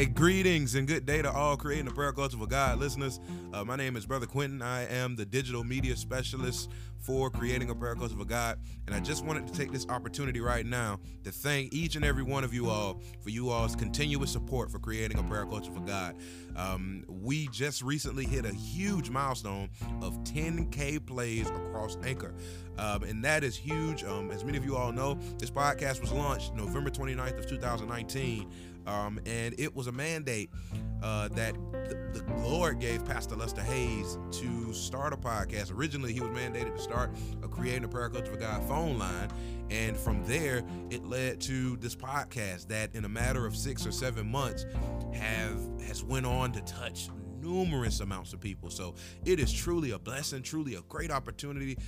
Hey, greetings and good day to all creating a prayer culture for God listeners. Uh, my name is Brother Quentin. I am the digital media specialist for creating a prayer culture for God. And I just wanted to take this opportunity right now to thank each and every one of you all for you all's continuous support for creating a prayer culture for God. Um, we just recently hit a huge milestone of 10K plays across Anchor. Um, and that is huge. Um, as many of you all know, this podcast was launched November 29th of 2019. Um, and it was a mandate uh, that the, the, Lord gave Pastor Lester Hayes to start a podcast. Originally, he was mandated to start a Creating a Prayer Culture for God phone line. And from there, it led to this podcast that, in a matter of six or seven months, have has went on to touch numerous amounts of people. So it is truly a blessing, truly a great opportunity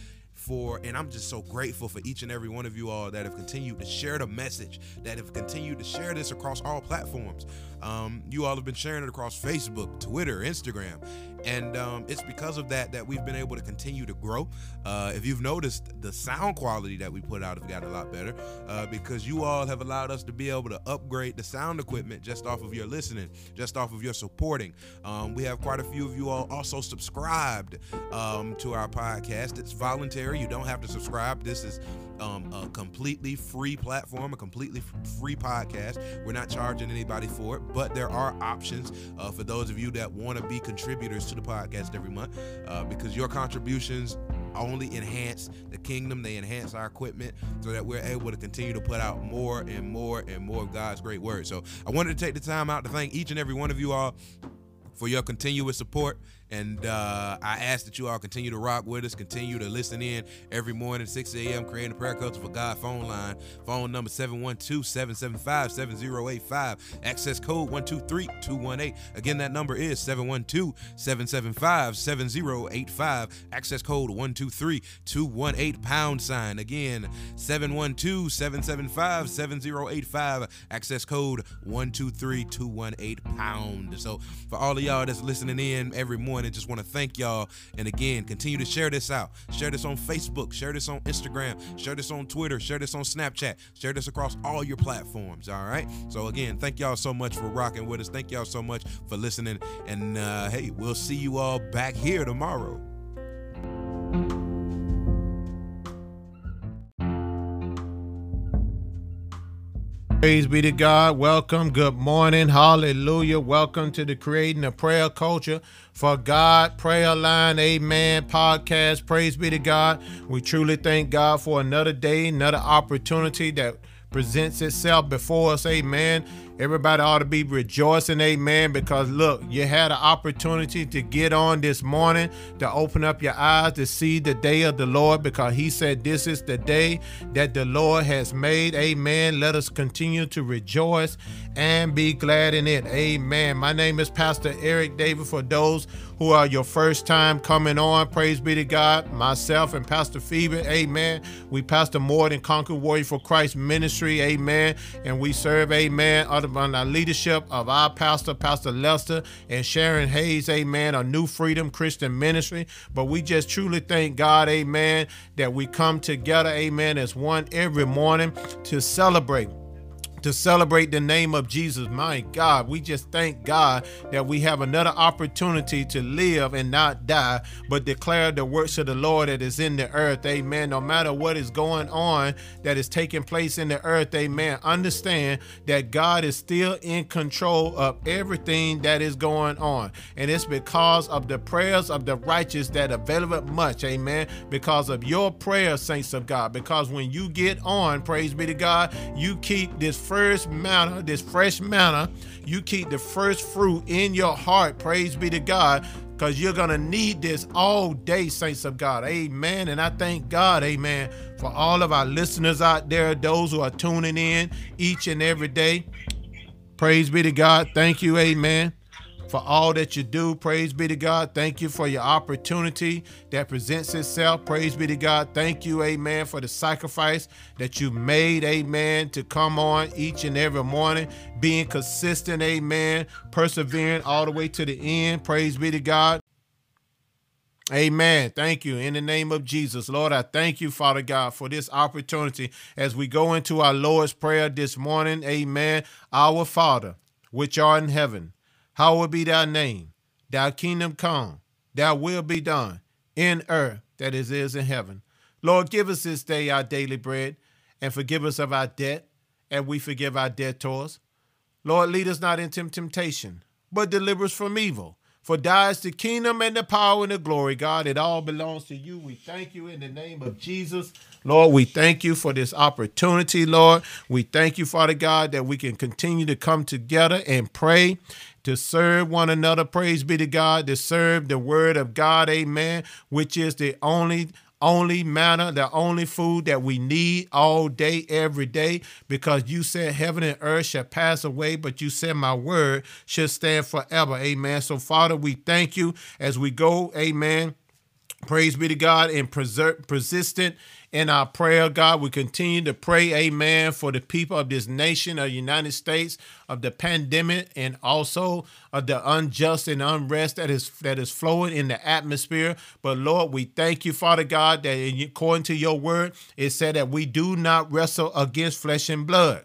for, and I'm just so grateful for each and every one of you all that have continued to share the message, that have continued to share this across all platforms. Um, you all have been sharing it across Facebook, Twitter, Instagram, and um, it's because of that that we've been able to continue to grow. Uh, if you've noticed, the sound quality that we put out have gotten a lot better uh, because you all have allowed us to be able to upgrade the sound equipment just off of your listening, just off of your supporting. Um, we have quite a few of you all also subscribed um, to our podcast. It's voluntary; you don't have to subscribe. This is um, a completely free platform, a completely free podcast. We're not charging anybody for it, but there are options uh, for those of you that want to be contributors to the podcast every month uh, because your contributions only enhance the kingdom. They enhance our equipment so that we're able to continue to put out more and more and more of God's great word. So I wanted to take the time out to thank each and every one of you all for your continuous support and uh, I ask that you all continue to rock with us, continue to listen in every morning, 6 a.m., creating a prayer culture for God phone line. Phone number 712 775 7085. Access code 123 218. Again, that number is 712 775 7085. Access code 123 218 pound sign. Again, 712 775 7085. Access code 123 218 pound. So, for all of y'all that's listening in every morning, and just want to thank y'all. And again, continue to share this out. Share this on Facebook, share this on Instagram, share this on Twitter, share this on Snapchat, share this across all your platforms. All right. So again, thank y'all so much for rocking with us. Thank y'all so much for listening. And uh, hey, we'll see you all back here tomorrow. Praise be to God. Welcome. Good morning. Hallelujah. Welcome to the Creating a Prayer Culture for God Prayer Line. Amen. Podcast. Praise be to God. We truly thank God for another day, another opportunity that presents itself before us. Amen. Everybody ought to be rejoicing, amen, because look, you had an opportunity to get on this morning to open up your eyes to see the day of the Lord because He said, This is the day that the Lord has made. Amen. Let us continue to rejoice and be glad in it. Amen. My name is Pastor Eric David. For those who are your first time coming on, praise be to God. Myself and Pastor Phoebe, amen. We pastor more than Conquer Warrior for Christ ministry, amen. And we serve, amen under the leadership of our pastor, Pastor Lester and Sharon Hayes, amen, a New Freedom Christian Ministry. But we just truly thank God, amen, that we come together, amen, as one every morning to celebrate to celebrate the name of Jesus. My God, we just thank God that we have another opportunity to live and not die, but declare the works of the Lord that is in the earth. Amen. No matter what is going on that is taking place in the earth, amen. Understand that God is still in control of everything that is going on. And it's because of the prayers of the righteous that availeth much. Amen. Because of your prayers, saints of God. Because when you get on, praise be to God, you keep this first manna, this fresh manna, you keep the first fruit in your heart. Praise be to God. Because you're going to need this all day, saints of God. Amen. And I thank God, amen, for all of our listeners out there, those who are tuning in each and every day. Praise be to God. Thank you, amen for all that you do. Praise be to God. Thank you for your opportunity that presents itself. Praise be to God. Thank you, amen, for the sacrifice that you made, amen, to come on each and every morning, being consistent, amen, persevering all the way to the end. Praise be to God. Amen. Thank you. In the name of Jesus, Lord, I thank you, Father God, for this opportunity as we go into our Lord's Prayer this morning. Amen. Our Father which art in heaven. Hallowed be thy name. Thy kingdom come. Thy will be done in earth that is is in heaven. Lord, give us this day our daily bread and forgive us of our debt, and we forgive our debtors. Lord, lead us not into temptation, but deliver us from evil. For thine is the kingdom and the power and the glory, God. It all belongs to you. We thank you in the name of Jesus. Lord, we thank you for this opportunity, Lord. We thank you, Father God, that we can continue to come together and pray to serve one another. Praise be to God, to serve the word of God, amen, which is the only only manna, the only food that we need all day, every day, because you said heaven and earth shall pass away, but you said my word shall stand forever. Amen. So, Father, we thank you as we go, amen. Praise be to God and preser- persistent in our prayer, God. We continue to pray, amen, for the people of this nation, of the United States, of the pandemic, and also of the unjust and unrest that is that is flowing in the atmosphere. But Lord, we thank you, Father God, that according to your word, it said that we do not wrestle against flesh and blood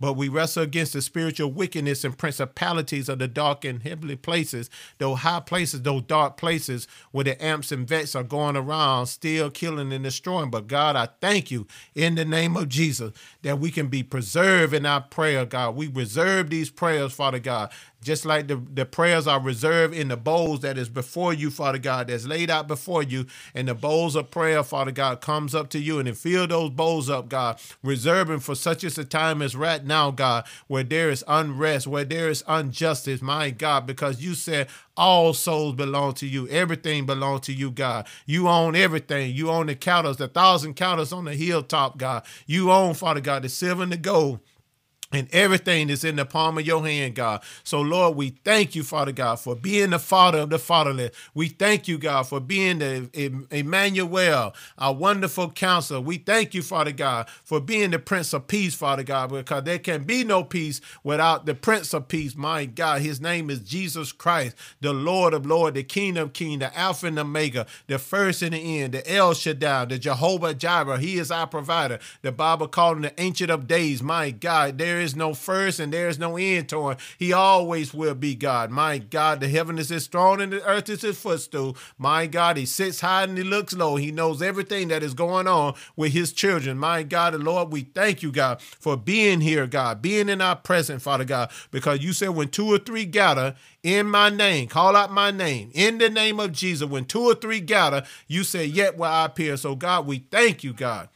but we wrestle against the spiritual wickedness and principalities of the dark and heavenly places, those high places, those dark places where the amps and vets are going around, still killing and destroying. But God, I thank you in the name of Jesus that we can be preserved in our prayer, God. We reserve these prayers, Father God, just like the, the prayers are reserved in the bowls that is before you, Father God, that's laid out before you, and the bowls of prayer, Father God, comes up to you, and then fill those bowls up, God, reserving for such as a time as right now, God, where there is unrest, where there is injustice, my God, because you said all souls belong to you. Everything belongs to you, God. You own everything. You own the counters, the thousand counters on the hilltop, God. You own, Father God, the silver and the gold and everything is in the palm of your hand, God. So, Lord, we thank you, Father God, for being the Father of the fatherless. We thank you, God, for being the Emmanuel, our wonderful counselor. We thank you, Father God, for being the Prince of Peace, Father God, because there can be no peace without the Prince of Peace. My God, his name is Jesus Christ, the Lord of Lord, the King of King, the Alpha and Omega, the first and the end, the El Shaddai, the Jehovah Jireh. He is our provider. The Bible called him the Ancient of Days. My God, there there is no first and there is no end to him. He always will be God. My God, the heaven is his throne and the earth is his footstool. My God, he sits high and he looks low. He knows everything that is going on with his children. My God, the Lord, we thank you, God, for being here, God, being in our presence, Father God, because you said when two or three gather in my name, call out my name, in the name of Jesus, when two or three gather, you said, yet will I appear. So, God, we thank you, God,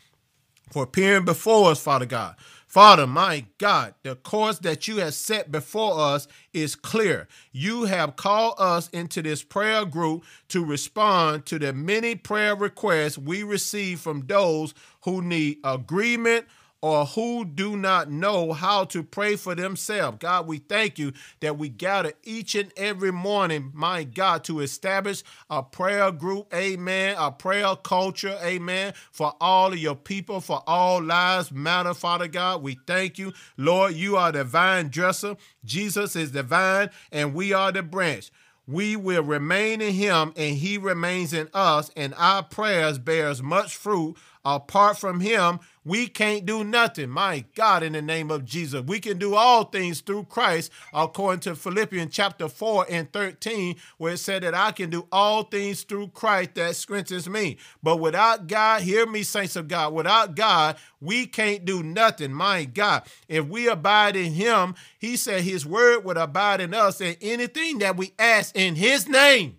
for appearing before us, Father God. Father, my God, the course that you have set before us is clear. You have called us into this prayer group to respond to the many prayer requests we receive from those who need agreement or who do not know how to pray for themselves. God, we thank you that we gather each and every morning, my God, to establish a prayer group, amen, a prayer culture, amen, for all of your people, for all lives matter, Father God. We thank you. Lord, you are the vine dresser. Jesus is the vine, and we are the branch we will remain in him and he remains in us and our prayers bears much fruit apart from him we can't do nothing. My God, in the name of Jesus, we can do all things through Christ, according to Philippians chapter 4 and 13, where it said that I can do all things through Christ that strengthens me. But without God, hear me, saints of God, without God, we can't do nothing. My God, if we abide in Him, He said His word would abide in us, and anything that we ask in His name,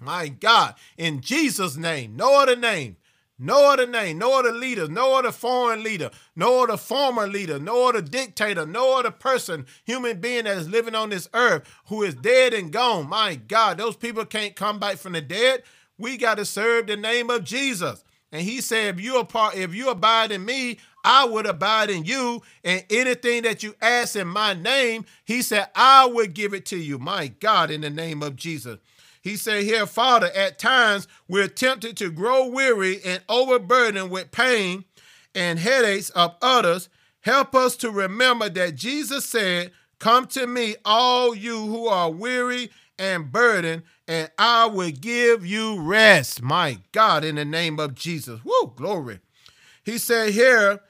my God, in Jesus' name, no other name, no other name, no other leader, no other foreign leader, no other former leader, no other dictator, no other person, human being that is living on this earth who is dead and gone. My God, those people can't come back from the dead. We got to serve the name of Jesus. And he said, if you are part, if you abide in me, I would abide in you. And anything that you ask in my name, he said, I would give it to you. My God, in the name of Jesus. He said here, Father, at times we're tempted to grow weary and overburdened with pain and headaches of others. Help us to remember that Jesus said, Come to me, all you who are weary and burdened, and I will give you rest. My God, in the name of Jesus. Woo, glory. He said here,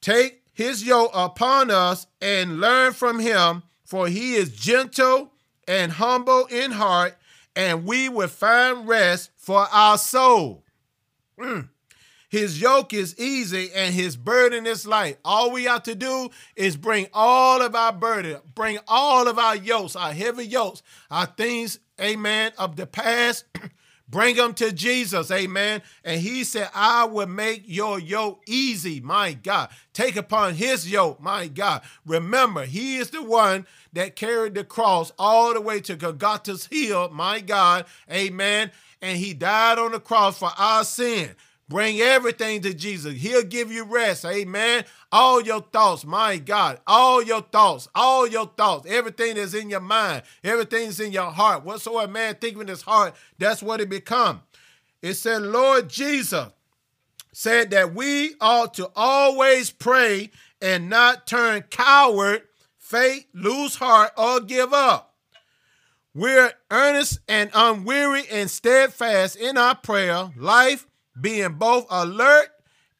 Take his yoke upon us and learn from him for he is gentle and humble in heart, and we will find rest for our soul. Mm. His yoke is easy and his burden is light. All we have to do is bring all of our burden, bring all of our yokes, our heavy yokes, our things, amen, of the past. bring them to Jesus, amen. And he said, I will make your yoke easy, my God. Take upon his yoke, my God. Remember, he is the one that carried the cross all the way to Golgotha's hill, my God, amen. And he died on the cross for our sin. Bring everything to Jesus. He'll give you rest. Amen. All your thoughts, my God, all your thoughts, all your thoughts, everything that's in your mind, everything's in your heart. Whatsoever man think in his heart, that's what it become. It said, Lord Jesus said that we ought to always pray and not turn coward, faint, lose heart, or give up. We're earnest and unweary and steadfast in our prayer life being both alert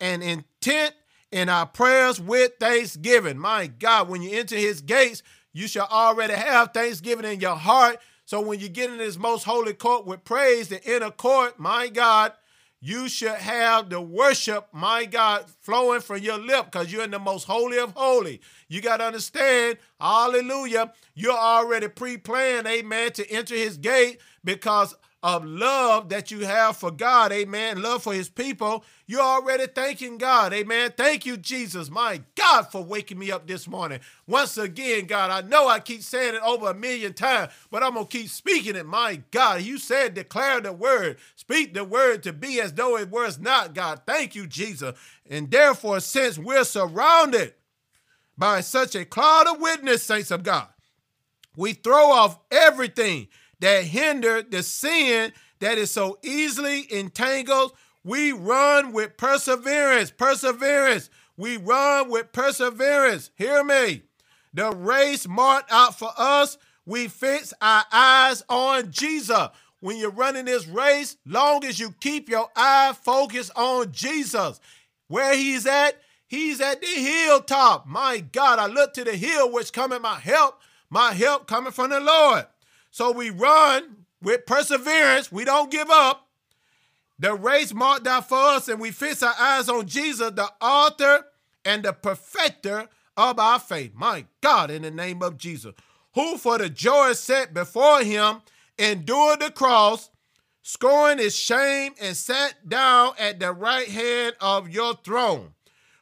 and intent in our prayers with thanksgiving. My God, when you enter his gates, you shall already have thanksgiving in your heart. So when you get in his most holy court with praise, the inner court, my God, you should have the worship, my God, flowing from your lip because you're in the most holy of holy. You got to understand, hallelujah, you're already pre planned, amen, to enter his gate because of love that you have for God, amen, love for his people, you're already thanking God, amen. Thank you, Jesus, my God, for waking me up this morning. Once again, God, I know I keep saying it over a million times, but I'm going to keep speaking it, my God. You said declare the word, speak the word to be as though it was not, God. Thank you, Jesus. And therefore, since we're surrounded by such a cloud of witness, saints of God, we throw off everything that hinder the sin that is so easily entangled. We run with perseverance, perseverance. We run with perseverance. Hear me. The race marked out for us, we fix our eyes on Jesus. When you're running this race, long as you keep your eye focused on Jesus, where he's at, he's at the hilltop. My God, I look to the hill which cometh my help. My help coming from the Lord. So we run with perseverance. We don't give up. The race marked out for us, and we fix our eyes on Jesus, the author and the perfecter of our faith. My God, in the name of Jesus, who for the joy set before him endured the cross, scorning his shame, and sat down at the right hand of your throne.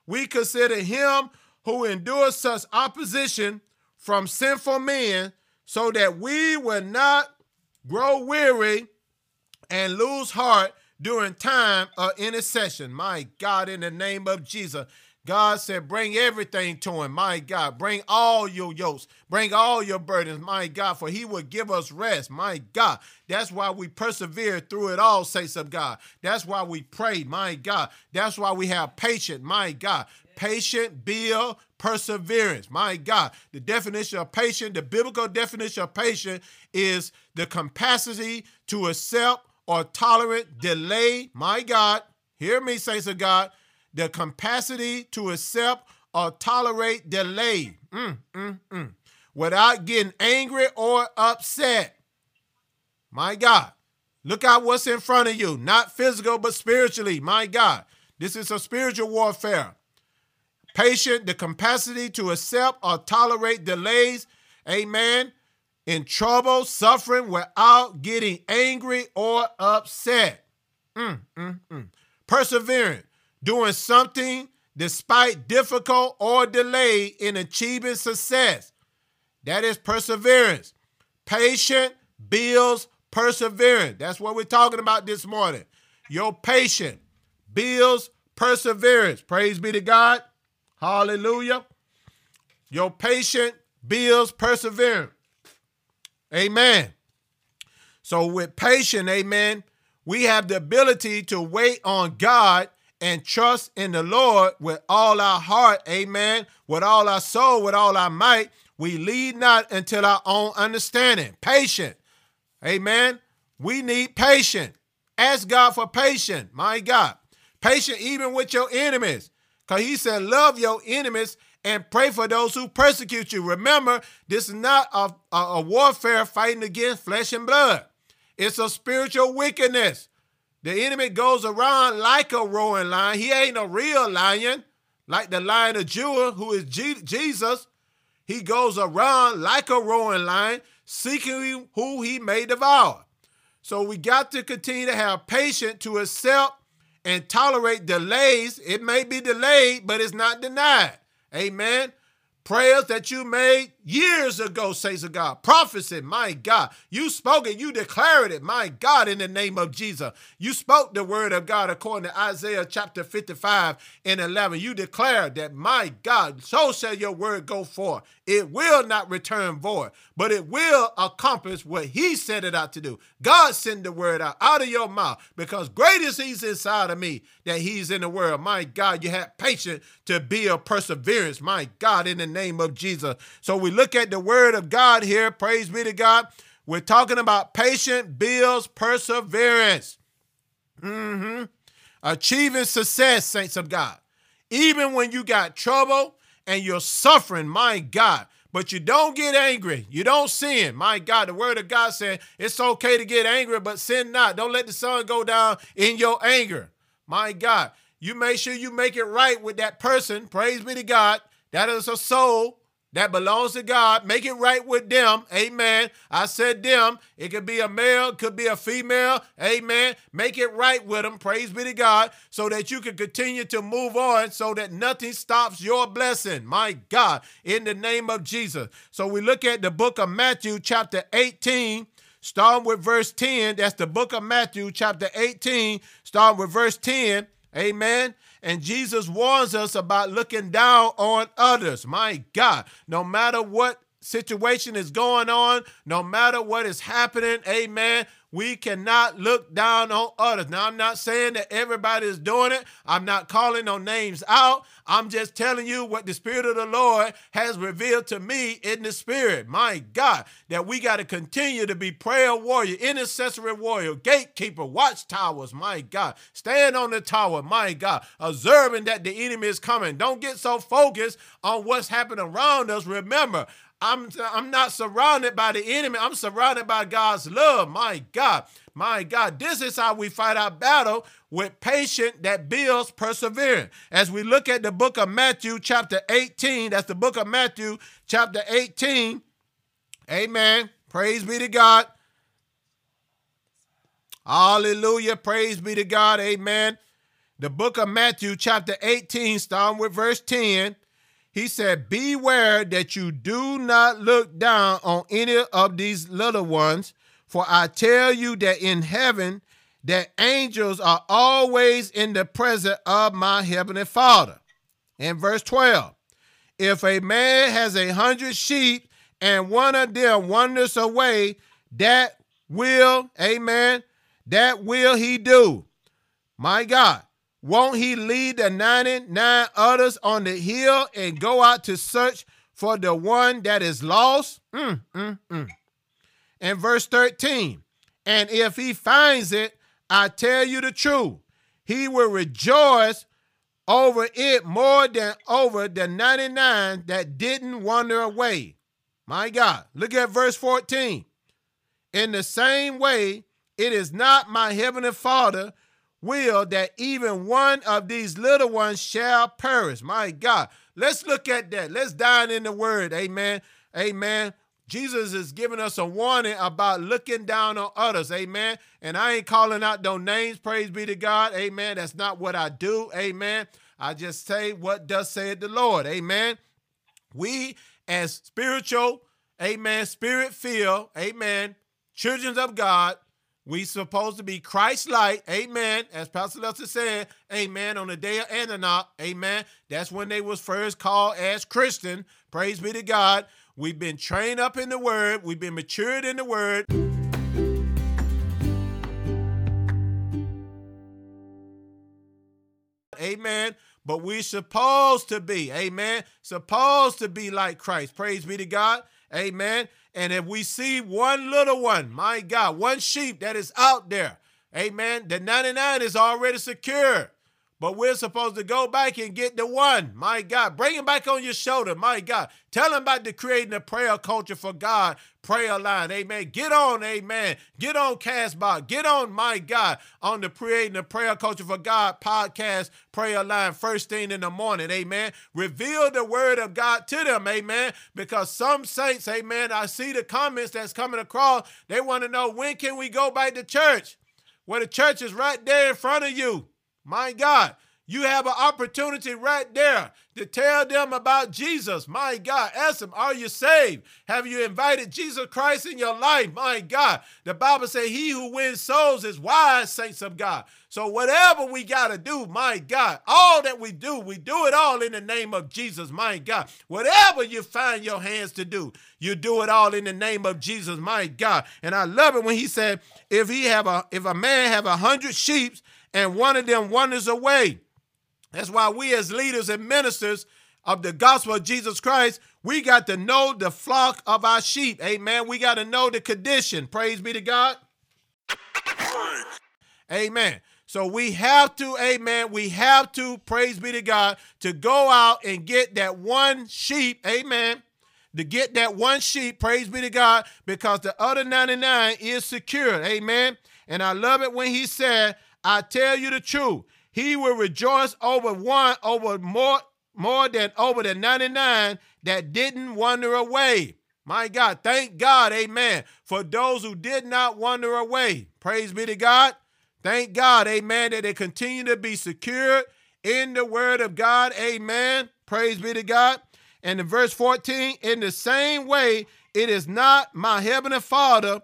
We consider him who endured such opposition from sinful men so that we will not grow weary and lose heart during time of intercession. My God, in the name of Jesus. God said, Bring everything to him, my God. Bring all your yokes, bring all your burdens, my God, for he will give us rest, my God. That's why we persevere through it all, saints of God. That's why we pray, my God. That's why we have patience, my God. Patient build perseverance. My God, the definition of patient, the biblical definition of patient is the capacity to accept or tolerate delay. My God, hear me, saints of God, the capacity to accept or tolerate delay mm, mm, mm, without getting angry or upset. My God, look out what's in front of you, not physical, but spiritually. My God, this is a spiritual warfare. Patient, the capacity to accept or tolerate delays, amen, in trouble, suffering without getting angry or upset. Mm, mm, mm. Persevering, doing something despite difficult or delay in achieving success. That is perseverance. Patient builds perseverance. That's what we're talking about this morning. Your patient builds perseverance. Praise be to God. Hallelujah. Your patient builds perseverance. Amen. So, with patience, amen, we have the ability to wait on God and trust in the Lord with all our heart, amen, with all our soul, with all our might. We lead not until our own understanding. Patient, amen. We need patience. Ask God for patience, my God. Patient even with your enemies. Because he said, Love your enemies and pray for those who persecute you. Remember, this is not a, a, warfare fighting against flesh and blood. It's a spiritual wickedness. The enemy goes around like a roaring lion. He ain't a real lion, like the lion of Judah, who is G- Jesus. He goes around like a roaring lion, seeking who he may devour. So we got to continue to have patience to accept and tolerate delays. It may be delayed, but it's not denied. Amen. Prayers that you made years ago, says of God. Prophecy, my God. You spoke it, you declared it, my God, in the name of Jesus. You spoke the word of God according to Isaiah chapter 55 and 11. You declared that, my God, so shall your word go forth. It will not return void, but it will accomplish what he set it out to do. God send the word out, out of your mouth because great is he's inside of me that he's in the world. My God, you had patience to be a perseverance, my God, in the name of Jesus. So we look at the word of God here. Praise be to God. We're talking about patient builds perseverance. Mm-hmm. Achieving success, saints of God. Even when you got trouble and you're suffering, my God. But you don't get angry. You don't sin. My God, the word of God said it's okay to get angry, but sin not. Don't let the sun go down in your anger. My God, you make sure you make it right with that person. Praise be to God. That is a soul that belongs to God. Make it right with them. Amen. I said them. It could be a male, could be a female. Amen. Make it right with them. Praise be to God. So that you can continue to move on so that nothing stops your blessing. My God, in the name of Jesus. So we look at the book of Matthew, chapter 18. Starting with verse 10, that's the book of Matthew, chapter 18, starting with verse 10. Amen. And Jesus warns us about looking down on others. My God, no matter what situation is going on, no matter what is happening, amen, we cannot look down on others. Now, I'm not saying that everybody is doing it. I'm not calling no names out. I'm just telling you what the Spirit of the Lord has revealed to me in the Spirit. My God, that we got to continue to be prayer warrior, intercessory warrior, gatekeeper, watchtowers. My God, stand on the tower. My God, observing that the enemy is coming. Don't get so focused on what's happening around us. Remember, I'm I'm not surrounded by the enemy. I'm surrounded by God's love. My God. My God, this is how we fight our battle with patience that builds perseverance. As we look at the book of Matthew, chapter 18, that's the book of Matthew, chapter 18. Amen. Praise be to God. Hallelujah. Praise be to God. Amen. The book of Matthew, chapter 18, starting with verse 10. He said, Beware that you do not look down on any of these little ones, for I tell you that in heaven, that angels are always in the presence of my heavenly Father. In verse 12, if a man has a hundred sheep and one of them wanders away, that will, amen, that will he do. My God, won't he lead the 99 others on the hill and go out to search for the one that is lost? Mm, mm, mm. And verse 13, and if he finds it, I tell you the truth, he will rejoice over it more than over the 99 that didn't wander away. My God, look at verse 14. In the same way, it is not my heavenly Father will that even one of these little ones shall perish. My God. Let's look at that. Let's dive in the word. Amen. Amen. Jesus is giving us a warning about looking down on others. Amen. And I ain't calling out no names. Praise be to God. Amen. That's not what I do. Amen. I just say what does say the Lord. Amen. We as spiritual, amen, spirit filled, amen, children of God, we supposed to be Christ-like, amen. As Pastor Lester said, amen, on the day of Antioch, amen. That's when they was first called as Christian. Praise be to God. We've been trained up in the word. We've been matured in the word. Amen. But we're supposed to be, amen, supposed to be like Christ. Praise be to God. Amen. And if we see one little one, my God, one sheep that is out there, amen, the 99 is already secure. But we're supposed to go back and get the one. My God. Bring him back on your shoulder. My God. Tell him about the creating a prayer culture for God. Prayer line. Amen. Get on. Amen. Get on Castbox. Get on, my God, on the creating a prayer culture for God podcast prayer line first thing in the morning. Amen. Reveal the word of God to them. Amen. Because some saints, amen, I see the comments that's coming across. They want to know when can we go back to church? Well, the church is right there in front of you. My God, you have an opportunity right there to tell them about Jesus. My God, ask them, are you saved? Have you invited Jesus Christ in your life? My God, the Bible says he who wins souls is wise, saints of God. So whatever we got to do, my God, all that we do, we do it all in the name of Jesus, my God. Whatever you find your hands to do, you do it all in the name of Jesus, my God. And I love it when he said, if he have a if a man have a hundred sheep and one of them wanders away. That's why we, as leaders and ministers of the gospel of Jesus Christ, we got to know the flock of our sheep. Amen. We got to know the condition. Praise be to God. Amen. So we have to, amen, we have to, praise be to God, to go out and get that one sheep, amen, to get that one sheep, praise be to God, because the other 99 is secured, amen. And I love it when he said, I tell you the truth. He will rejoice over one, over more, more than over the 99 that didn't wander away. My God, thank God, amen, for those who did not wander away. Praise be to God. Thank God, amen, that they continue to be secured in the word of God. Amen. Praise be to God. And in verse 14, in the same way, it is not my heavenly Father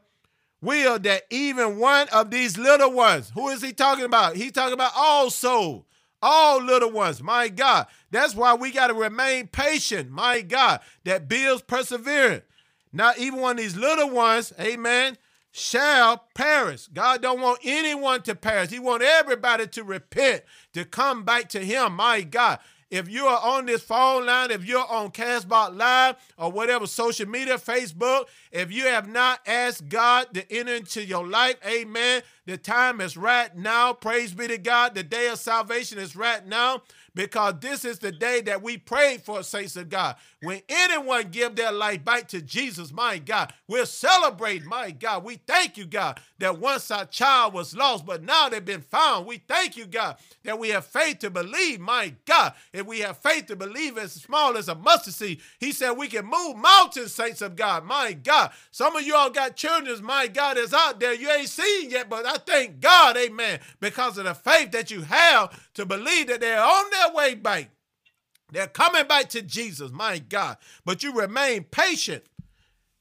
will that even one of these little ones, who is he talking about? He's talking about all souls, all little ones. My God. That's why we got to remain patient. My God. That builds perseverance. Not even one of these little ones, amen, shall perish. God don't want anyone to perish. He want everybody to repent, to come back to him. My God. If you are on this phone line, if you're on Castbox Live or whatever social media, Facebook, if you have not asked God to enter into your life, amen. The time is right now. Praise be to God. The day of salvation is right now because this is the day that we prayed for, saints of God. When anyone give their life back to Jesus, my God, we'll celebrate, my God. We thank you, God, that once our child was lost, but now they've been found. We thank you, God, that we have faith to believe, my God. If we have faith to believe as small as a mustard seed, he said we can move mountains, saints of God, my God. Some of you all got children, my God, is out there. You ain't seen yet, but I thank God, amen, because of the faith that you have to believe that they're on their way back. They're coming back to Jesus, my God. But you remain patient.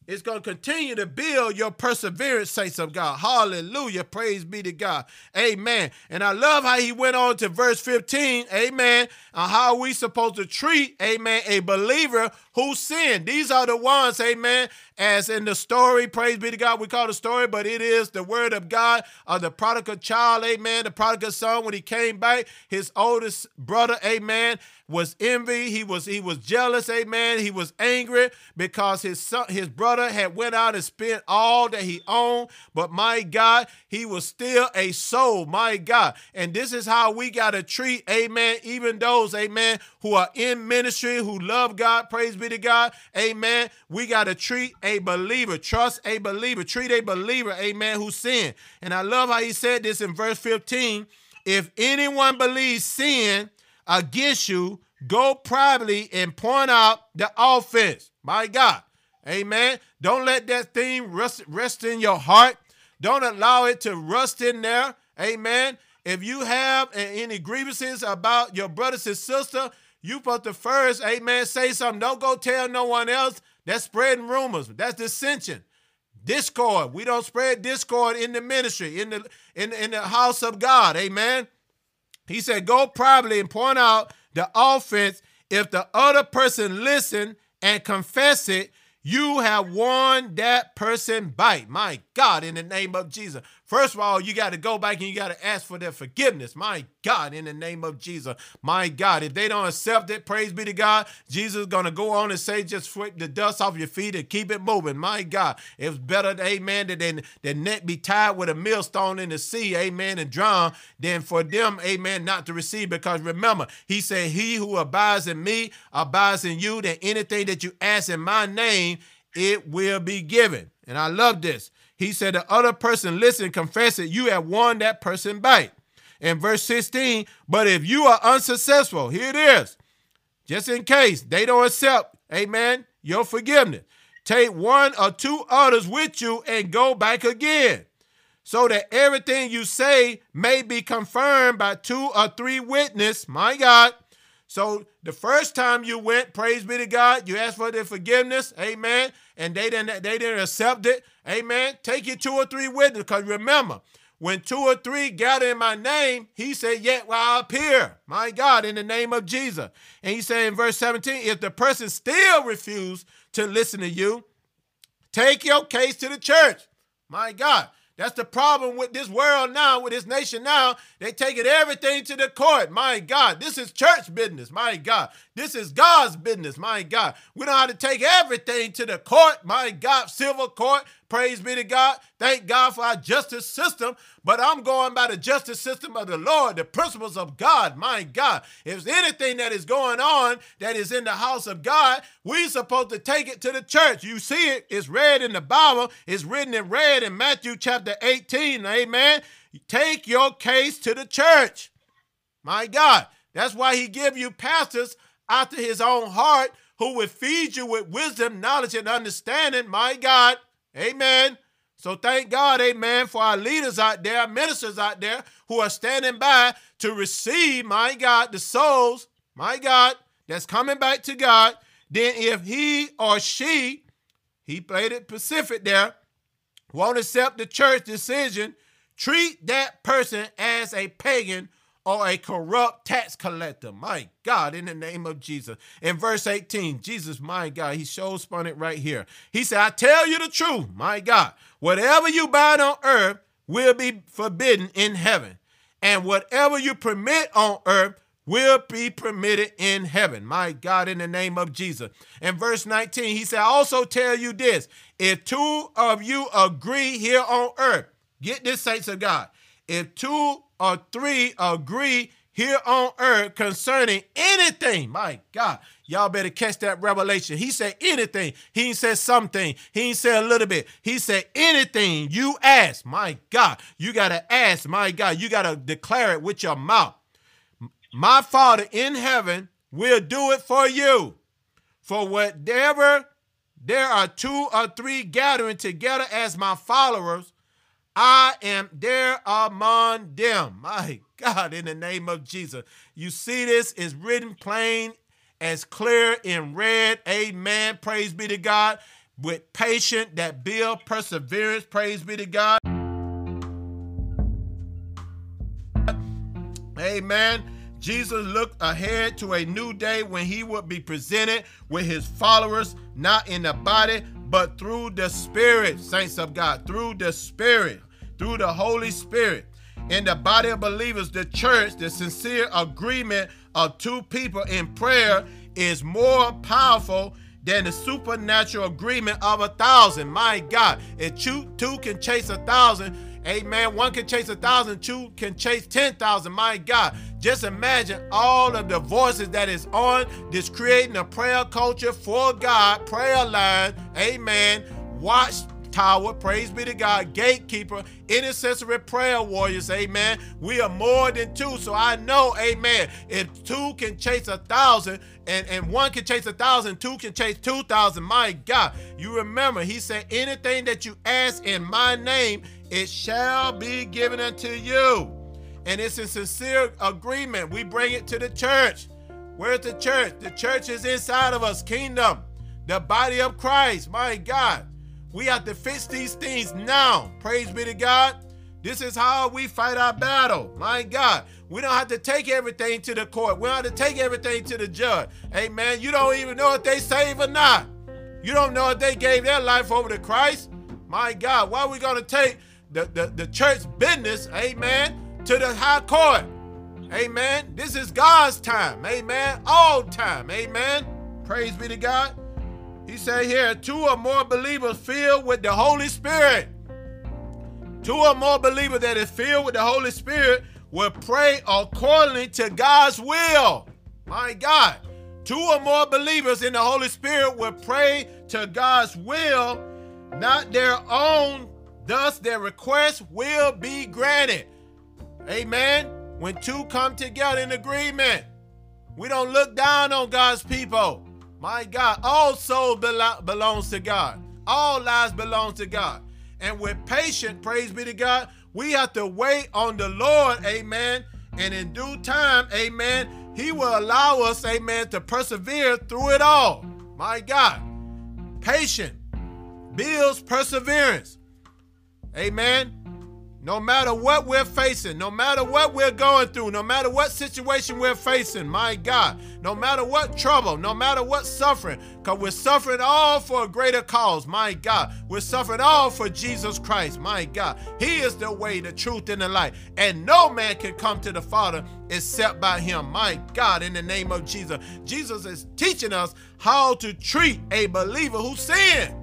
It's going to continue to build your perseverance, saints of God. Hallelujah. Praise be to God. Amen. And I love how he went on to verse 15. Amen. And how we supposed to treat, amen, a believer who sinned. These are the ones, amen, as in the story, praise be to God, we call the story, but it is the word of God of the prodigal child, amen, the prodigal son when he came back, his oldest brother, amen, was envy, he was he was jealous, amen, he was angry because his son, his brother had went out and spent all that he owned, but my God, he was still a soul, my God. And this is how we got to treat, amen, even those, amen, who are in ministry, who love God, praise be to God, amen. We got to treat a believer, trust a believer, treat a believer, amen, who sin. And I love how he said this in verse 15. If anyone believes sin against you, go privately and point out the offense. My God. Amen. Don't let that thing rest, rest in your heart. Don't allow it to rust in there. Amen. If you have any grievances about your brothers and sister, you put the first, amen, say something. Don't go tell no one else. That's spreading rumors. That's dissension. Discord. We don't spread discord in the ministry, in the in, in the house of God. Amen. He said, go privately and point out the offense. If the other person listen and confess it, you have won that person back. My God, in the name of Jesus. First of all, you got to go back and you got to ask for their forgiveness. My God, in the name of Jesus. My God, if they don't accept it, praise be to God, Jesus is going to go on and say, just sweep the dust off your feet and keep it moving. My God, it's better, amen, than the net be tied with a millstone in the sea, amen, and drown than for them, amen, not to receive. Because remember, he said, He who abides in me abides in you, that anything that you ask in my name, it will be given. And I love this. He said, The other person listen, confess it, you have won that person back. In verse 16, but if you are unsuccessful, here it is, just in case they don't accept, amen, your forgiveness. Take one or two others with you and go back again, so that everything you say may be confirmed by two or three witnesses. My God. So the first time you went, praise be to God, you asked for their forgiveness, amen, and they didn't they didn't accept it, amen. Take your two or three with witnesses, because remember, when two or three gather in my name, he said, Yet will I appear, my God, in the name of Jesus. And he said in verse 17, if the person still refuse to listen to you, take your case to the church. My God. That's the problem with this world now, with this nation now. They taking everything to the court. My God, this is church business. My God, this is God's business. My God, we know how to take everything to the court. My God, civil court. Praise be to God. Thank God for our justice system. But I'm going by the justice system of the Lord, the principles of God. My God, if there's anything that is going on that is in the house of God, we're supposed to take it to the church. You see it, it's read in the Bible, it's written in red in Matthew chapter 18. Amen. Take your case to the church. My God, that's why he give you pastors after his own heart who will feed you with wisdom, knowledge, and understanding. My God. Amen. So thank God, amen, for our leaders out there, ministers out there who are standing by to receive, my God, the souls, my God, that's coming back to God. Then if he or she, he played it Pacific there, won't accept the church decision, treat that person as a pagan or a corrupt tax collector. My God, in the name of Jesus. In verse 18, Jesus, my God, he shows spun it right here. He said, I tell you the truth, my God, whatever you bind on earth will be forbidden in heaven, and whatever you permit on earth will be permitted in heaven. My God, in the name of Jesus. In verse 19, he said, I also tell you this if two of you agree here on earth, get this, saints of God, if two or three agree here on earth concerning anything. My God, y'all better catch that revelation. He said anything. He ain't said something. He ain't said a little bit. He said anything you ask. My God, you got to ask. My God, you got to declare it with your mouth. My Father in heaven will do it for you. For whatever there are two or three gathering together as my followers, I am there among them. My God, in the name of Jesus. You see this is written plain as clear in red. Amen. Praise be to God. With patient that build perseverance. Praise be to God. Amen. Jesus looked ahead to a new day when he would be presented with his followers, not in the body, but through the Spirit, saints of God, through the Spirit, through the Holy Spirit. In the body of believers, the church, the sincere agreement of two people in prayer is more powerful than the supernatural agreement of a thousand. My God, if two, two can chase a thousand, Amen. One can chase a thousand, two can chase 10,000. My God. Just imagine all of the voices that is on this creating a prayer culture for God, prayer line. Amen. Watch tower. Praise be to God. Gatekeeper, intercessory prayer warriors. Amen. We are more than two. So I know, amen. If two can chase a thousand and, and one can chase a thousand, two can chase two thousand. My God. You remember, he said, anything that you ask in my name, it shall be given unto you. And it's a sincere agreement. We bring it to the church. Where's the church? The church is inside of us, kingdom, the body of Christ. My God. We have to fix these things now. Praise be to God. This is how we fight our battle. My God. We don't have to take everything to the court. We don't have to take everything to the judge. Amen. You don't even know if they save or not. You don't know if they gave their life over to Christ. My God, why are we going to take the, the, the church business, amen, to the high court? Amen. This is God's time. Amen. All time. Amen. Praise be to God. He said here, two or more believers filled with the Holy Spirit. Two or more believers that is filled with the Holy Spirit will pray according to God's will. My God. Two or more believers in the Holy Spirit will pray to God's will, not their own. Thus, their request will be granted. Amen. When two come together in agreement, we don't look down on God's people. My God, all soul belo- belongs to God. All lives belong to God. And with patience, praise be to God, we have to wait on the Lord, amen. And in due time, amen, he will allow us, amen, to persevere through it all. My God, patience builds perseverance. Amen. No matter what we're facing, no matter what we're going through, no matter what situation we're facing, my God, no matter what trouble, no matter what suffering, because we're suffering all for a greater cause, my God. We're suffering all for Jesus Christ, my God. He is the way, the truth, and the light. And no man can come to the Father except by him, my God, in the name of Jesus. Jesus is teaching us how to treat a believer who sinned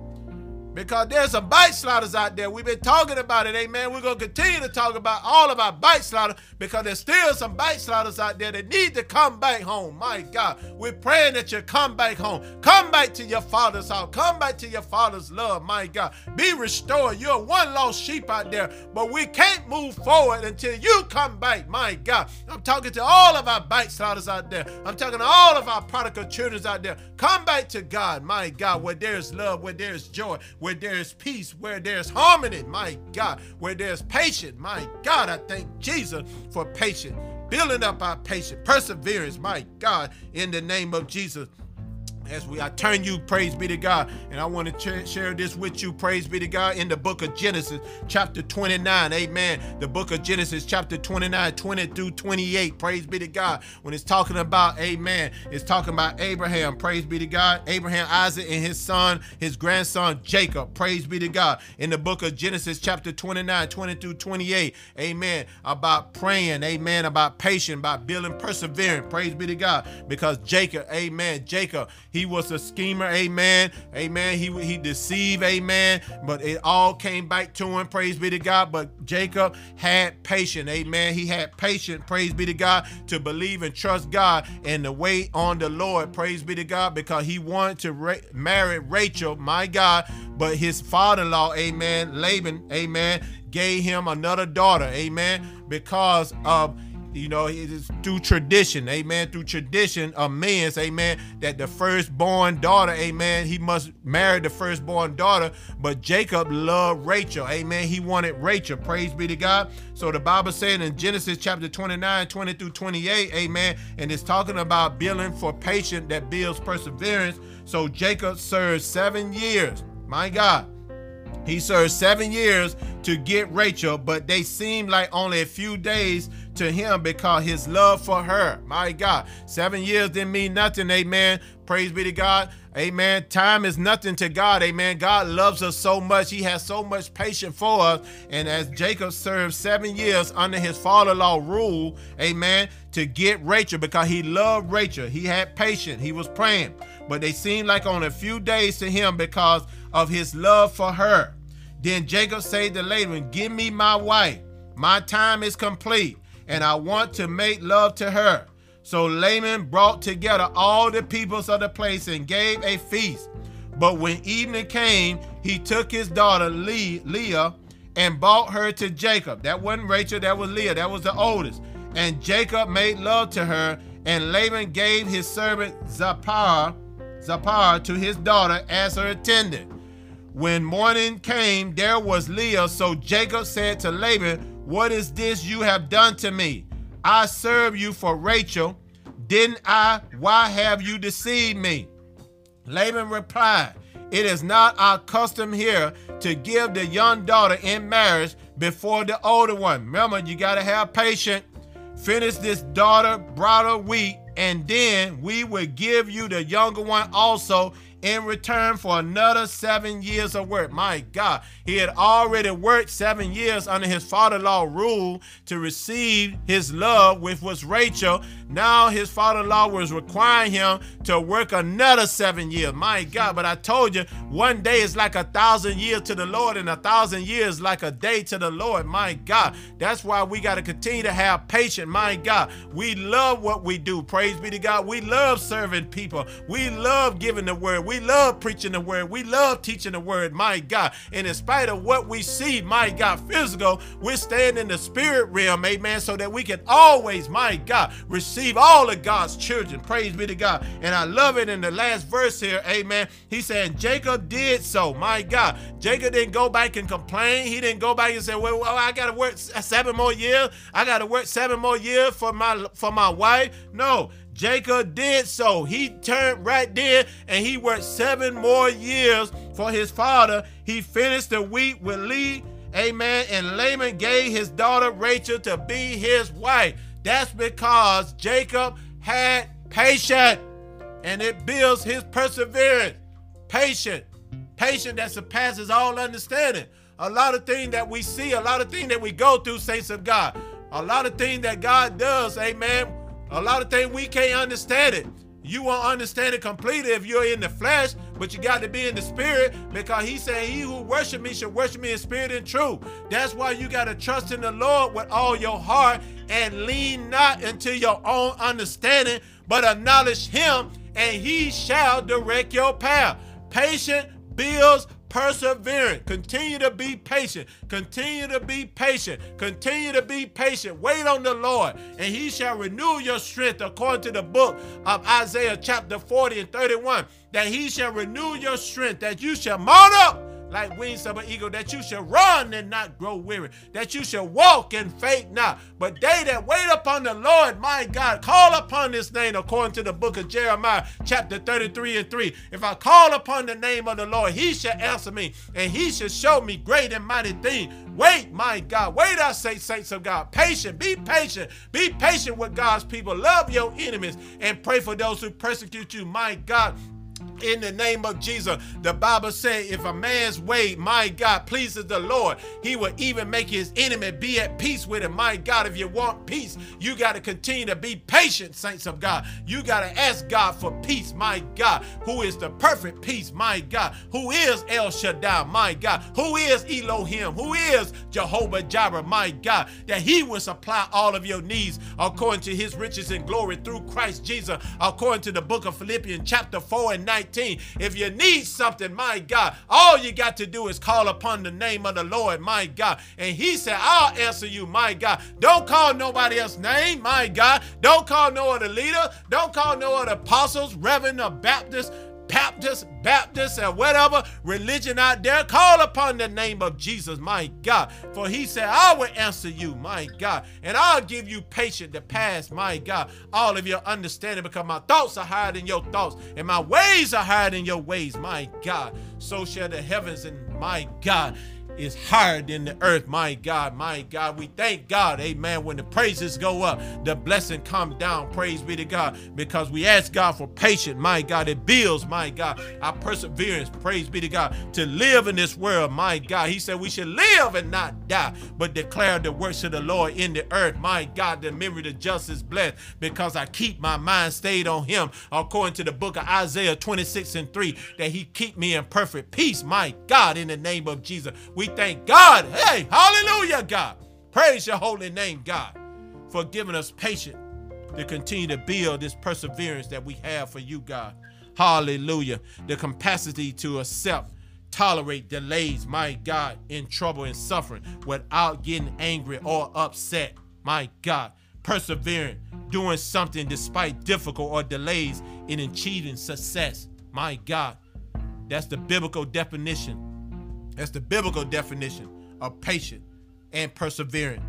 because there's some backsliders out there. We've been talking about it, amen. We're going to continue to talk about all of our backsliders because there's still some backsliders out there that need to come back home. My God, we're praying that you come back home. Come back to your father's house. Come back to your father's love, my God. Be restored. You're one lost sheep out there, but we can't move forward until you come back, my God. I'm talking to all of our backsliders out there. I'm talking to all of our prodigal children out there. Come back to God, my God, where there's love, where there's joy, where there's peace, where there's harmony, my God, where there's patience, my God, I thank Jesus for patience, building up our patience, perseverance, my God, in the name of Jesus as we I turn you, praise be to God, and I want to ch- share this with you, praise be to God, in the book of Genesis, chapter 29, amen. The book of Genesis, chapter 29, 20 through 28, praise be to God. When it's talking about, amen, it's talking about Abraham, praise be to God, Abraham, Isaac, and his son, his grandson, Jacob, praise be to God. In the book of Genesis, chapter 29, 20 through 28, amen, about praying, amen, about patience, about building perseverance, praise be to God, because Jacob, amen, Jacob, he was a schemer, amen. Amen. He he deceived, amen. But it all came back to him, praise be to God. But Jacob had patience, amen. He had patience, praise be to God, to believe and trust God and to wait on the Lord, praise be to God, because he wanted to ra- marry Rachel, my God. But his father-in-law, amen, Laban, amen, gave him another daughter, amen, because of you know, it is through tradition, amen. Through tradition of men's, amen, that the firstborn daughter, amen, he must marry the firstborn daughter. But Jacob loved Rachel, amen. He wanted Rachel, praise be to God. So the Bible said in Genesis chapter 29, 20 through 28, amen, and it's talking about building for patience that builds perseverance. So Jacob served seven years, my God. He served seven years to get Rachel, but they seemed like only a few days to him because his love for her. My God, seven years didn't mean nothing. Amen. Praise be to God. Amen. Time is nothing to God. Amen. God loves us so much. He has so much patience for us. And as Jacob served seven years under his father in law rule, amen, to get Rachel because he loved Rachel. He had patience. He was praying. But they seemed like only a few days to him because of his love for her. Then Jacob said to Laban, Give me my wife. My time is complete, and I want to make love to her. So Laban brought together all the peoples of the place and gave a feast. But when evening came, he took his daughter Leah and brought her to Jacob. That wasn't Rachel, that was Leah, that was the oldest. And Jacob made love to her, and Laban gave his servant Zilpah, Zilpah to his daughter as her attendant. When morning came, there was Leah. So Jacob said to Laban, What is this you have done to me? I serve you for Rachel. Didn't I? Why have you deceived me? Laban replied, It is not our custom here to give the young daughter in marriage before the older one. Remember, you got to have patience. Finish this daughter, brother, wheat, and then we will give you the younger one also in return for another seven years of work. My God, he had already worked seven years under his father-in-law rule to receive his love, which was Rachel. Now his father-in-law was requiring him to work another seven years. My God, but I told you, one day is like a thousand years to the Lord, and a thousand years like a day to the Lord. My God, that's why we got to continue to have patience. My God, we love what we do. Praise be to God. We love serving people. We love giving the word. We love preaching the word. We love teaching the word. My God, and in spite of what we see, my God, physical, we're staying in the spirit realm. Amen. So that we can always, my God, receive all of God's children. Praise be to God. And I love it in the last verse here. Amen. He said Jacob did so. My God, Jacob didn't go back and complain. He didn't go back and say, "Well, well I got to work seven more years. I got to work seven more years for my for my wife." No, Jacob did so. He turned right there and he worked seven more years for his father. He finished the week with Leah. Amen. And Laban gave his daughter Rachel to be his wife. That's because Jacob had patience and it builds his perseverance. Patient, patient that surpasses all understanding. A lot of things that we see, a lot of things that we go through, saints of God, a lot of things that God does, amen. A lot of things we can't understand it. You won't understand it completely if you're in the flesh, but you got to be in the spirit because he said, He who worship me should worship me in spirit and truth. That's why you got to trust in the Lord with all your heart and lean not into your own understanding, but acknowledge him, and he shall direct your path. Patient builds perseverance. Continue to be patient. Continue to be patient. Continue to be patient. Wait on the Lord, and he shall renew your strength according to the book of Isaiah chapter 40 and 31. That he shall renew your strength, that you shall mount up like wings of an eagle, that you shall run and not grow weary, that you shall walk and faint not. But they that wait upon the Lord, my God, call upon this name according to the book of Jeremiah, chapter 33 and 3. If I call upon the name of the Lord, he shall answer me, and he shall show me great and mighty things. Wait, my God, wait, I say, saints of God. Patient, be patient, be patient with God's people. Love your enemies and pray for those who persecute you, my God in the name of Jesus. The Bible says, if a man's way, my God, pleases the Lord, he will even make his enemy be at peace with him. My God, if you want peace, you got to continue to be patient, saints of God. You got to ask God for peace, my God, who is the perfect peace, my God, who is El Shaddai, my God, who is Elohim, who is Jehovah Jireh, my God, that he will supply all of your needs according to his riches and glory through Christ Jesus, according to the book of Philippians, chapter 4 and 19. 19. If you need something, my God, all you got to do is call upon the name of the Lord, my God. And he said, I'll answer you, my God. Don't call nobody else's name, my God. Don't call no other leader. Don't call no other apostles, reverend, or Baptist. Baptist, Baptist, and whatever religion out there, call upon the name of Jesus, my God. For he said, I will answer you, my God, and I'll give you patience to pass, my God, all of your understanding, because my thoughts are higher than your thoughts, and my ways are higher than your ways, my God. So shall the heavens and my God is higher than the earth. My God, my God, we thank God, amen. When the praises go up, the blessing come down. Praise be to God. Because we ask God for patience, my God. It builds, my God, our perseverance. Praise be to God. To live in this world, my God. He said we should live and not die, but declare the works of the Lord in the earth. My God, the memory of the just is blessed because I keep my mind stayed on him. According to the book of Isaiah 26 and 3, that he keep me in perfect peace. My God, in the name of Jesus. We thank God. Hey, hallelujah, God. Praise your holy name, God, for giving us patience to continue to build this perseverance that we have for you, God. Hallelujah. The capacity to accept, tolerate delays, my God, in trouble and suffering without getting angry or upset, my God. Persevering, doing something despite difficult or delays in achieving success, my God. That's the biblical definition that's the biblical definition of patient and persevering.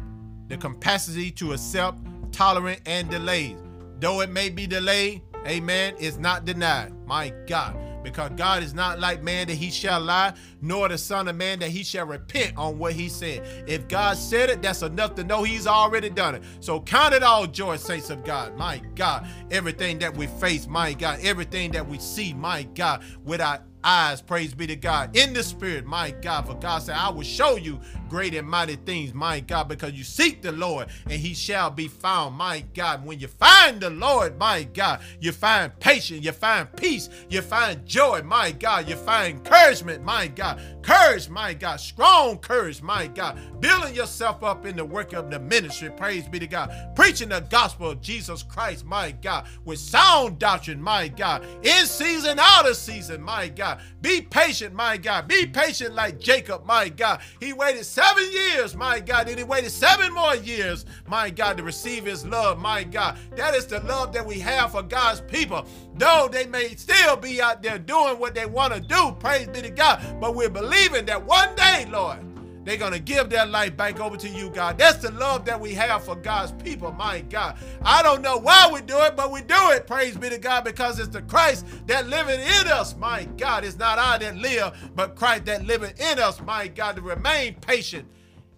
The capacity to accept, tolerant, and delays. Though it may be delayed, amen, is not denied. My God. because God is not like man that he shall lie, nor the son of man that he shall repent on what he said. If God said it, that's enough to know he's already done it. So count it all joy, saints of God. My God, everything that we face, my God, everything that we see, my God, without eyes, praise be to God, in the spirit, my God. For God said, I will show you great and mighty things, my God, because you seek the Lord and he shall be found, my God. When you find the Lord, my God, you find patience, you find peace, you find joy, my God, you find encouragement, my God. Courage, my God, strong courage, my God. Building yourself up in the work of the ministry, praise be to God. Preaching the gospel of Jesus Christ, my God, with sound doctrine, my God. In season, out of season, my God. Be patient, my God. Be patient like Jacob, my God. He waited seven years, my God. Then he waited seven more years, my God, to receive his love, my God. That is the love that we have for God's people. Though they may still be out there doing what they want to do, praise be to God. But we're believing that one day, Lord, they're going to give their life back over to you, God. That's the love that we have for God's people, my God. I don't know why we do it, but we do it, praise be to God, because it's the Christ that living in us, my God. It's not I that live, but Christ that living in us, my God, to remain patient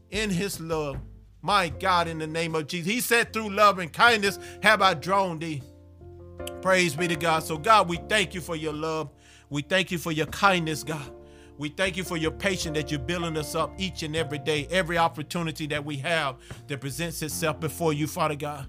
in his love. My God, in the name of Jesus. He said, through love and kindness have I drawn thee. Praise be to God. So, God, we thank you for your love. We thank you for your kindness, God. We thank you for your patience that you're building us up each and every day, every opportunity that we have that presents itself before you, Father God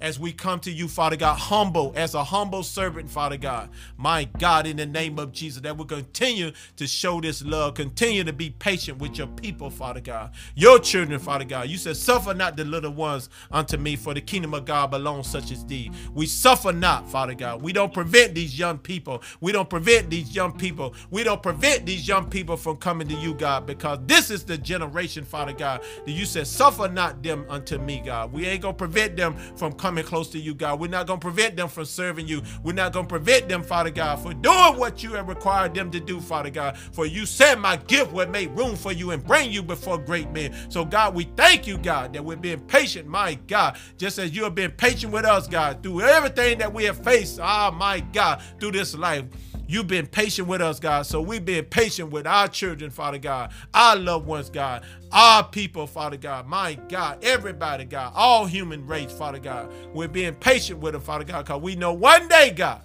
as we come to you, Father God, humble as a humble servant, Father God. My God, in the name of Jesus, that we continue to show this love, continue to be patient with your people, Father God. Your children, Father God. You said, Suffer not the little ones unto me, for the kingdom of God belongs such as thee. We suffer not, Father God. We don't prevent these young people. We don't prevent these young people. We don't prevent these young people from coming to you, God, because this is the generation, Father God, that you said, Suffer not them unto me, God. We ain't going to prevent them from coming coming close to you, God. We're not going to prevent them from serving you. We're not going to prevent them, Father God, for doing what you have required them to do, Father God. For you said my gift would make room for you and bring you before great men. So, God, we thank you, God, that we're being patient, my God, just as you have been patient with us, God, through everything that we have faced, ah, my God, through this life. You've been patient with us, God. So we've been patient with our children, Father God, our loved ones, God, our people, Father God. My God, everybody, God, all human race, Father God. We're being patient with them, Father God, because we know one day, God,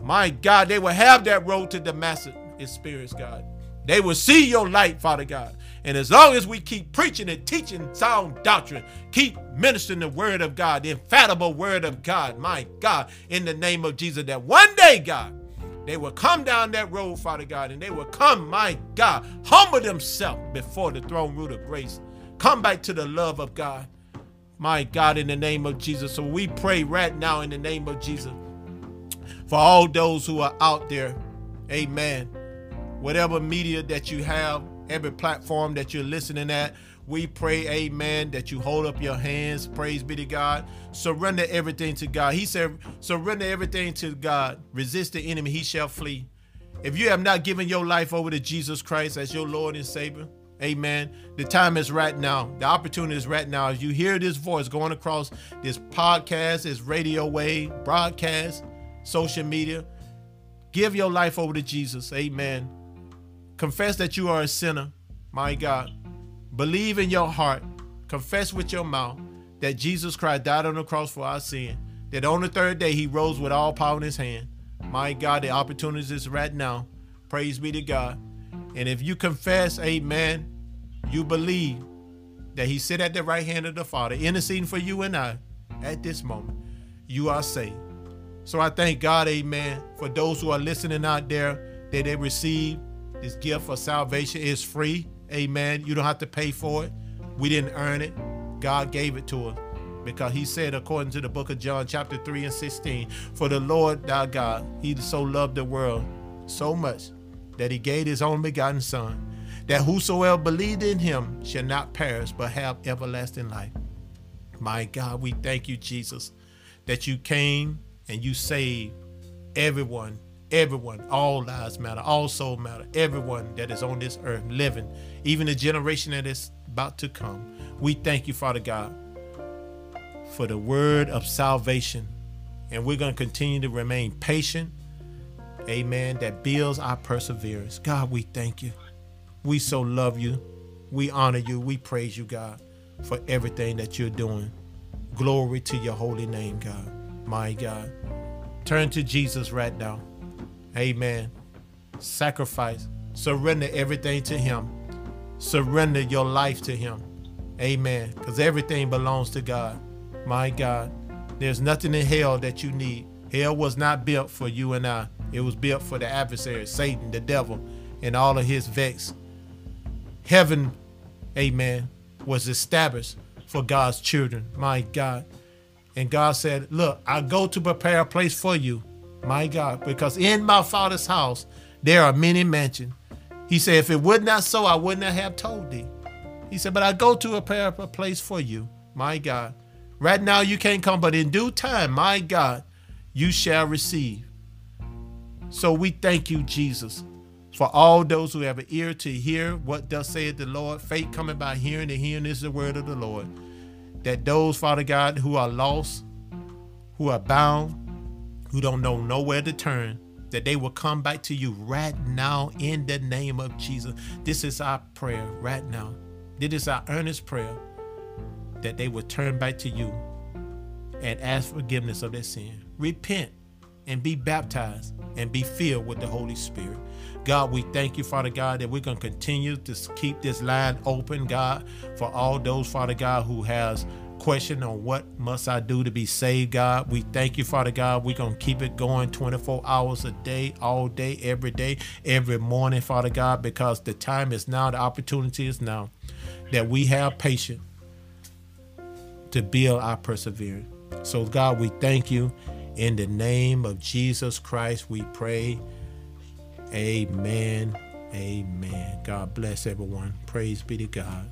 my God, they will have that road to Damascus experience, God. They will see your light, Father God. And as long as we keep preaching and teaching sound doctrine, keep ministering the word of God, the infallible word of God, my God, in the name of Jesus, that one day, God, they will come down that road, Father God, and they will come, my God, humble themselves before the throne root of grace. Come back to the love of God, my God, in the name of Jesus. So we pray right now in the name of Jesus for all those who are out there, amen. Whatever media that you have, every platform that you're listening at, we pray, amen, that you hold up your hands. Praise be to God. Surrender everything to God. He said, surrender everything to God. Resist the enemy, he shall flee. If you have not given your life over to Jesus Christ as your Lord and Savior, amen, the time is right now. The opportunity is right now. As you hear this voice going across this podcast, this radio wave, broadcast, social media, give your life over to Jesus, amen. Confess that you are a sinner, my God believe in your heart, confess with your mouth that Jesus Christ died on the cross for our sin, that on the third day he rose with all power in his hand. My God, the opportunity is right now. Praise be to God. And if you confess, amen, you believe that he sit at the right hand of the Father, interceding for you and I at this moment, you are saved. So I thank God, amen, for those who are listening out there that they receive this gift of salvation is free. Amen. You don't have to pay for it. We didn't earn it. God gave it to us because he said, according to the book of John, chapter 3 and 16, For the Lord thy God, he so loved the world so much that he gave his only begotten Son, that whosoever believed in him shall not perish but have everlasting life. My God, we thank you, Jesus, that you came and you saved everyone everyone, all lives matter, all soul matter, everyone that is on this earth living, even the generation that is about to come. We thank you, Father God, for the word of salvation. And we're going to continue to remain patient amen, that builds our perseverance. God, we thank you. We so love you. We honor you. We praise you, God, for everything that you're doing. Glory to your holy name, God. My God. Turn to Jesus right now. Amen. Sacrifice. Surrender everything to Him. Surrender your life to Him. Amen. Because everything belongs to God. My God. There's nothing in hell that you need. Hell was not built for you and I. It was built for the adversary, Satan, the devil, and all of his vex. Heaven, amen, was established for God's children. My God. And God said, Look, I go to prepare a place for you, my God, because in my Father's house there are many mansions. He said, If it would not so, I would not have told thee. He said, But I go to prepare a place for you, my God. Right now you can't come, but in due time, my God, you shall receive. So we thank you, Jesus, for all those who have an ear to hear what does saith the Lord. Faith coming by hearing, and hearing is the word of the Lord. That those, Father God, who are lost, who are bound, who don't know nowhere to turn, that they will come back to you right now in the name of Jesus. This is our prayer right now. This is our earnest prayer that they will turn back to you and ask forgiveness of their sin. Repent and be baptized and be filled with the Holy Spirit. God, we thank you, Father God, that we're going to continue to keep this line open, God, for all those, Father God, who has question on what must I do to be saved, God. We thank you, Father God. We're going to keep it going 24 hours a day, all day, every day, every morning, Father God, because the time is now, the opportunity is now that we have patience to build our perseverance. So, God, we thank you. In the name of Jesus Christ, we pray. Amen. Amen. God bless everyone. Praise be to God.